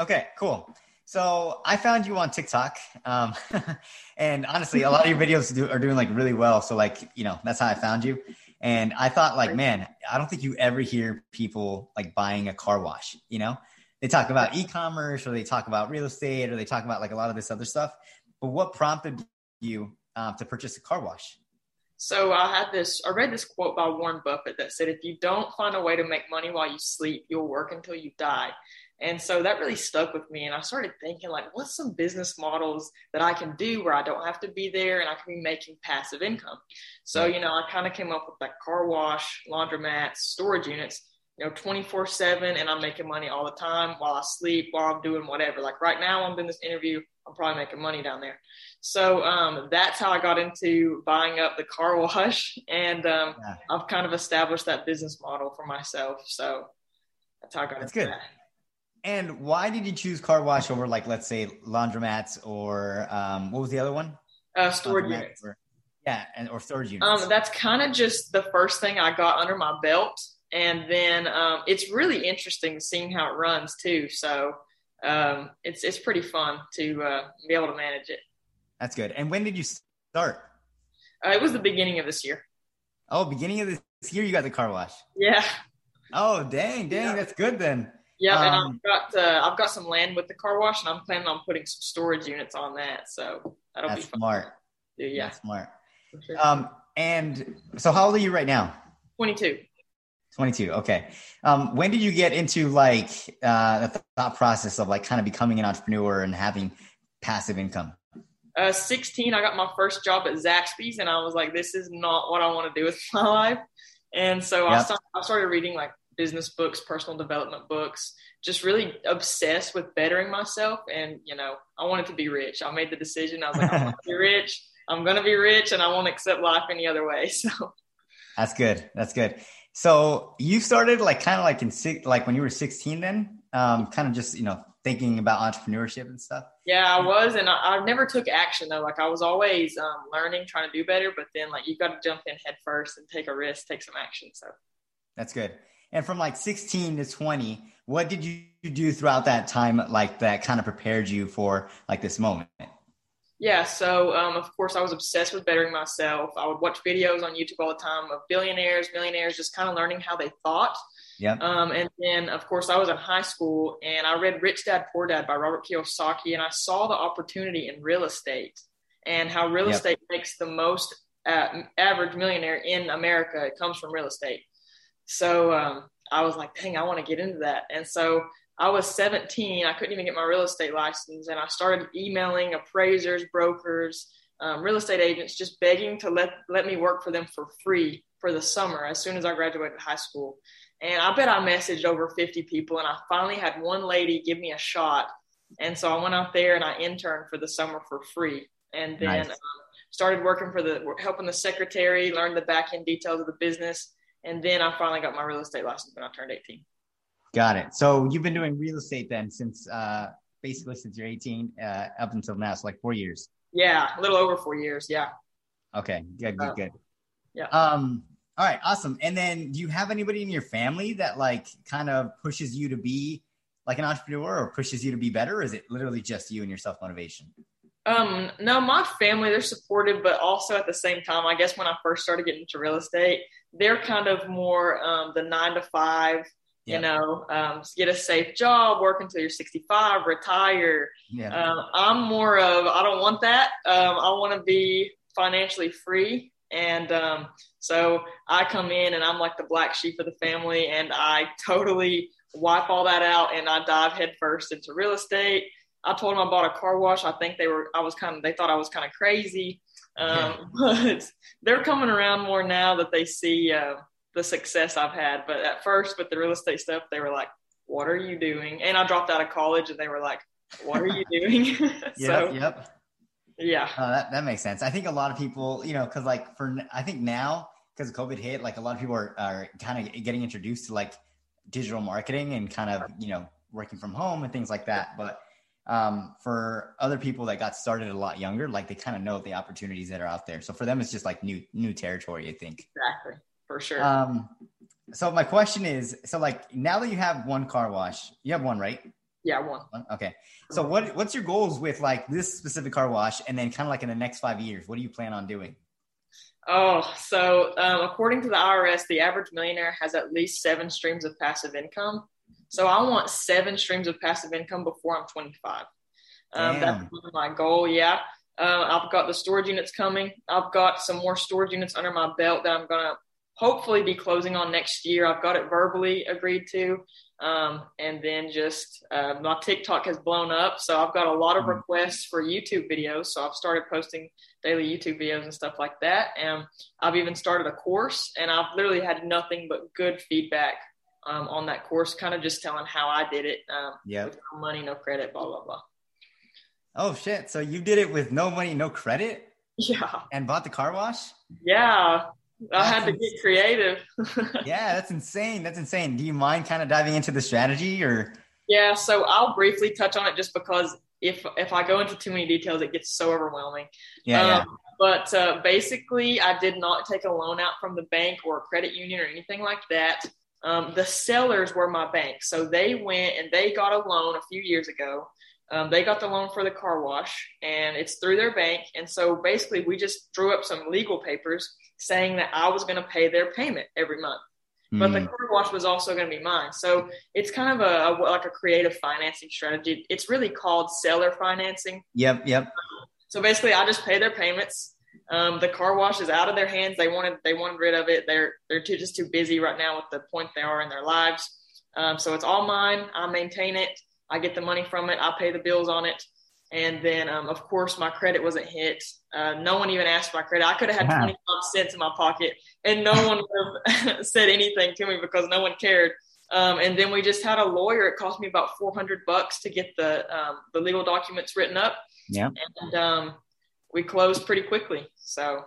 Okay, cool. So I found you on TikTok, um, and honestly, a lot of your videos do, are doing like really well. So like, you know, that's how I found you. And I thought like, man, I don't think you ever hear people like buying a car wash. You know, they talk about e-commerce or they talk about real estate or they talk about like a lot of this other stuff. But what prompted you uh, to purchase a car wash? So I had this, I read this quote by Warren Buffett that said, if you don't find a way to make money while you sleep, you'll work until you die. And so that really stuck with me. And I started thinking, like, what's some business models that I can do where I don't have to be there and I can be making passive income? So, you know, I kind of came up with like car wash, laundromats, storage units, you know, 24 7, and I'm making money all the time while I sleep, while I'm doing whatever. Like right now, I'm doing this interview, I'm probably making money down there. So um, that's how I got into buying up the car wash. And um, yeah. I've kind of established that business model for myself. So that's how I got that's into good. that. And why did you choose car wash over like let's say laundromats or um, what was the other one? Uh, storage units. Or, yeah, and or storage units. Um, that's kind of just the first thing I got under my belt, and then um, it's really interesting seeing how it runs too. So um, it's it's pretty fun to uh, be able to manage it. That's good. And when did you start? Uh, it was the beginning of this year. Oh, beginning of this year, you got the car wash. Yeah. Oh, dang, dang, yeah. that's good then. Yeah, um, and I've um, got uh, I've got some land with the car wash, and I'm planning on putting some storage units on that. So that'll be fun. smart. Yeah, that's smart. Sure. Um, and so how old are you right now? Twenty two. 22 okay um, when did you get into like uh, the thought process of like kind of becoming an entrepreneur and having passive income uh, 16 i got my first job at zaxby's and i was like this is not what i want to do with my life and so yep. I, started, I started reading like business books, personal development books, just really obsessed with bettering myself. And, you know, I wanted to be rich. I made the decision. I was like, I want to be rich. I'm going to be rich and I won't accept life any other way. So that's good. That's good. So you started like kind of like in six, like when you were 16 then, um, kind of just, you know, thinking about entrepreneurship and stuff? Yeah, I was, and I, I never took action though. Like I was always um, learning, trying to do better, but then like you got to jump in head first and take a risk, take some action. So that's good. And from like 16 to 20, what did you do throughout that time like that kind of prepared you for like this moment? Yeah, so um, of course I was obsessed with bettering myself. I would watch videos on YouTube all the time of billionaires, millionaires, just kind of learning how they thought. Yeah. Um, and then of course I was in high school and I read Rich Dad Poor Dad by Robert Kiyosaki, and I saw the opportunity in real estate and how real yep. estate makes the most uh, average millionaire in America. It comes from real estate. So um, I was like, dang, I want to get into that. And so I was 17. I couldn't even get my real estate license. And I started emailing appraisers, brokers, um, real estate agents, just begging to let, let me work for them for free for the summer as soon as I graduated high school. And I bet I messaged over 50 people. And I finally had one lady give me a shot. And so I went out there and I interned for the summer for free. And then nice. um, started working for the, helping the secretary, learned the back end details of the business and then I finally got my real estate license when I turned 18. Got it. So you've been doing real estate then since uh, basically since you're 18 uh, up until now, so like four years. Yeah, a little over four years. Yeah. Okay. Good. Good. Uh, good. Yeah. Um. All right. Awesome. And then, do you have anybody in your family that like kind of pushes you to be like an entrepreneur, or pushes you to be better, or is it literally just you and your self motivation? Um, no, my family, they're supportive, but also at the same time, I guess when I first started getting into real estate, they're kind of more um, the nine to five, you know, um, get a safe job, work until you're 65, retire. Yeah. Um, I'm more of, I don't want that. Um, I want to be financially free. And um, so I come in and I'm like the black sheep of the family, and I totally wipe all that out and I dive headfirst into real estate I told them I bought a car wash. I think they were, I was kind of, they thought I was kind of crazy. Um, but they're coming around more now that they see uh, the success I've had. But at first, with the real estate stuff, they were like, what are you doing? And I dropped out of college and they were like, what are you doing? so, yep. Yep. Yeah. Uh, that, that makes sense. I think a lot of people, you know, cause like for, I think now because COVID hit, like a lot of people are, are kind of getting introduced to like digital marketing and kind of, you know, working from home and things like that. But um, for other people that got started a lot younger, like they kind of know the opportunities that are out there. So for them, it's just like new new territory, I think. Exactly, for sure. Um, so my question is, so like now that you have one car wash, you have one, right? Yeah, one. Okay. So what what's your goals with like this specific car wash, and then kind of like in the next five years, what do you plan on doing? Oh, so um, according to the IRS, the average millionaire has at least seven streams of passive income. So I want seven streams of passive income before I'm 25. Um, that's my goal. Yeah. Uh, I've got the storage units coming. I've got some more storage units under my belt that I'm going to hopefully be closing on next year. I've got it verbally agreed to. Um, and then just uh, my TikTok has blown up. So I've got a lot of mm-hmm. requests for YouTube videos. So I've started posting daily YouTube videos and stuff like that. And I've even started a course, and I've literally had nothing but good feedback um, on that course, kind of just telling how I did it. Um, yeah. No money, no credit, blah, blah, blah. Oh, shit. So you did it with no money, no credit? Yeah. And bought the car wash? Yeah. I had to get creative. yeah, that's insane. That's insane. Do you mind kind of diving into the strategy or? Yeah, so I'll briefly touch on it just because if if I go into too many details, it gets so overwhelming. Yeah. Um, yeah. But uh, basically, I did not take a loan out from the bank or a credit union or anything like that. Um, the sellers were my bank, so they went and they got a loan a few years ago. Um, they got the loan for the car wash, and it's through their bank. And so basically, we just drew up some legal papers saying that I was going to pay their payment every month. Mm. But the hmm. car wash was also going to be mine. So it's kind of a, a, like a creative financing strategy. It's really called seller financing. Yep, yep. So basically, I just pay their payments. Um, the car wash is out of their hands. They wanted they wanted rid of it. They're they're too, just too busy right now with the point they are in their lives. Um, so it's all mine. I maintain it. I get the money from it. I pay the bills on it. And then, um, of course, my credit wasn't hit. Uh, no one even asked my credit. I could have had 25 cents in my pocket and no one would have said anything to me because no one cared. Um, and then we just had a lawyer. It cost me about 400 bucks to get the, um, the legal documents written up. Yeah. And um, we closed pretty quickly. So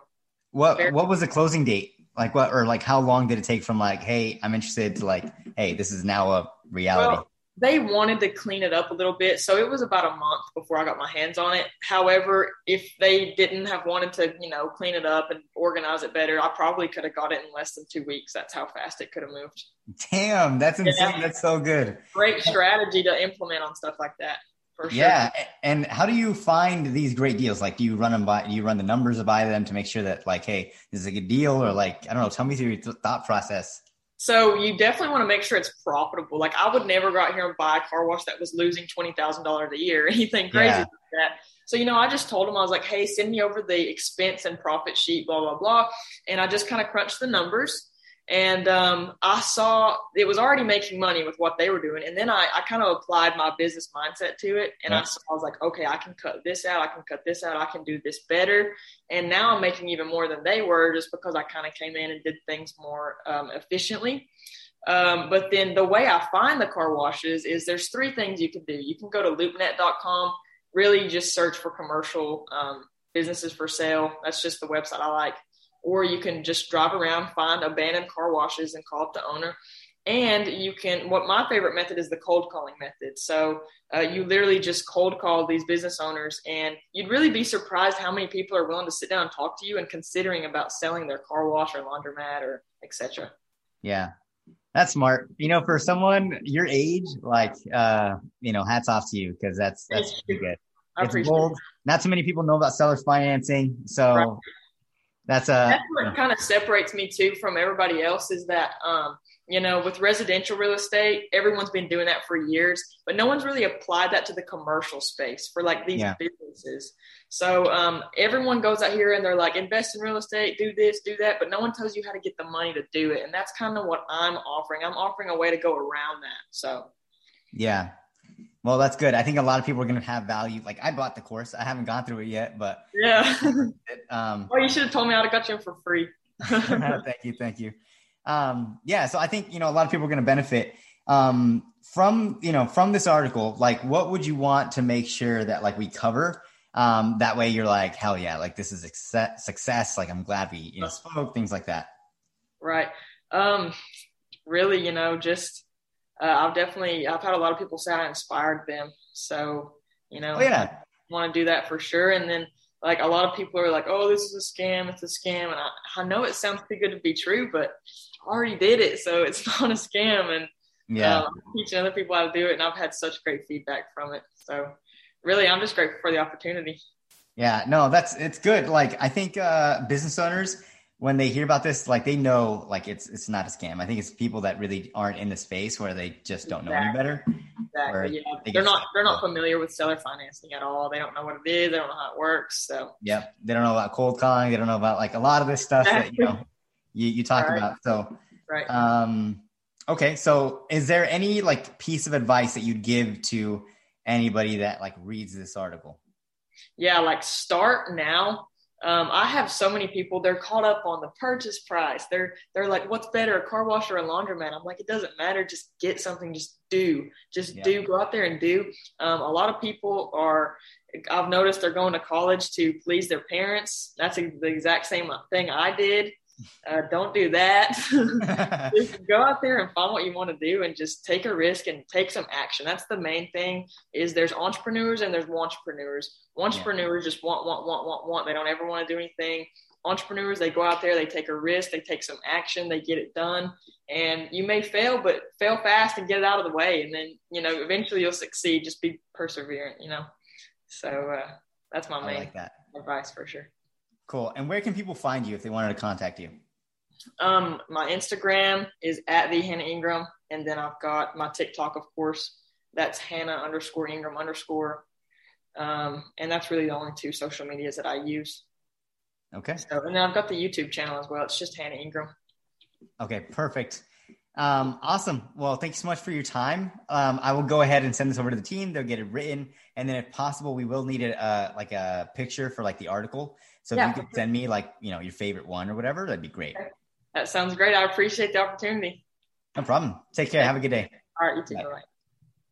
what, very- what was the closing date? Like what, or like how long did it take from like, Hey, I'm interested to like, Hey, this is now a reality. Well, they wanted to clean it up a little bit. So it was about a month before I got my hands on it. However, if they didn't have wanted to, you know, clean it up and organize it better, I probably could have got it in less than two weeks. That's how fast it could have moved. Damn, that's insane. Yeah. That's so good. Great strategy to implement on stuff like that. Sure. Yeah, and how do you find these great deals? Like, do you run them by? Do you run the numbers by them to make sure that, like, hey, this is a good deal, or like, I don't know. Tell me through your th- thought process. So you definitely want to make sure it's profitable. Like I would never go out here and buy a car wash that was losing twenty thousand dollars a year, anything crazy yeah. like that. So you know, I just told him I was like, "Hey, send me over the expense and profit sheet, blah blah blah," and I just kind of crunched the numbers and um, I saw it was already making money with what they were doing. And then I, I kind of applied my business mindset to it. And I, saw, I was like, okay, I can cut this out. I can cut this out. I can do this better. And now I'm making even more than they were just because I kind of came in and did things more um, efficiently. Um, but then the way I find the car washes is there's three things you can do. You can go to loopnet.com, really just search for commercial um, businesses for sale. That's just the website I like or you can just drive around, find abandoned car washes, and call up the owner. And you can, what my favorite method is the cold calling method. So uh, you literally just cold call these business owners, and you'd really be surprised how many people are willing to sit down and talk to you and considering about selling their car wash or laundromat or etc. Yeah, that's smart. You know, for someone your age, like, uh, you know, hats off to you because that's that's pretty good. I it's bold. It. Not too many people know about sellers financing, so right. That's a. That's what kind of separates me too from everybody else is that, um, you know, with residential real estate, everyone's been doing that for years, but no one's really applied that to the commercial space for like these yeah. businesses. So um, everyone goes out here and they're like, invest in real estate, do this, do that, but no one tells you how to get the money to do it. And that's kind of what I'm offering. I'm offering a way to go around that. So. Yeah, well, that's good. I think a lot of people are going to have value. Like I bought the course. I haven't gone through it yet, but yeah. Um, well, you should have told me I'd have got you for free. thank you. Thank you. Um, yeah. So I think, you know, a lot of people are going to benefit, um, from, you know, from this article, like what would you want to make sure that like we cover? Um, that way you're like, hell yeah, like this is success, success. Like I'm glad we, you know, spoke things like that. Right. Um, really, you know, just, uh, I've definitely I've had a lot of people say I inspired them. So you know, oh, yeah, want to do that for sure. And then like a lot of people are like, "Oh, this is a scam. It's a scam." And I, I know it sounds too good to be true, but I already did it, so it's not a scam. And Yeah. Um, teaching other people how to do it, and I've had such great feedback from it. So, really, I'm just grateful for the opportunity. Yeah, no, that's it's good. Like I think uh, business owners when they hear about this, like they know like it's it's not a scam. I think it's people that really aren't in the space where they just don't know any better. Exactly. Yeah. They are not they're not familiar with seller financing at all. They don't know what it is. They don't know how it works. So yeah, They don't know about cold calling. They don't know about like a lot of this stuff that you know you, you talk Right. about. So right. um okay, so is there any like piece of advice that you'd give to anybody that like reads this article? yeah, like start now. Um, I have so many people, they're caught up on the purchase price. They're they're like, what's better, a car wash or a laundromat? I'm like, it doesn't matter. Just get something. Just do. Just Yeah. do. Go out there and do. Um, a lot of people are. I've noticed they're going to college to please their parents. That's the exact same thing I did. Uh, don't do that. just go out there and find what you want to do and just take a risk and take some action. That's the main thing is there's wantrepreneurs and there's entrepreneurs. Wantrepreneurs just want, want, want, want, want. They don't ever want to do anything. Entrepreneurs, they go out there, they take a risk, they take some action, they get it done. And you may fail, but fail fast and get it out of the way. And then, you know, eventually you'll succeed. Just be perseverant, you know? So uh, that's my I main like that. advice for sure. Cool. And where can people find you if they wanted to contact you? Um, my Instagram is at the Hannah Ingram, and then I've got my TikTok, of course. That's Hannah underscore Ingram underscore, um, and that's really the only two social medias that I use. Okay. So, and then I've got the YouTube channel as well. It's just Hannah Ingram. Okay, perfect. Um, awesome. Well, thank you so much for your time. Um, I will go ahead and send this over to the team. They'll get it written, and then if possible, we will need a uh, like a picture for like the article. So if you could send me like you know your favorite one or whatever, that'd be great. That sounds great. I appreciate the opportunity. No problem. Take care. Have a good day. All right, you too. Bye. Bye.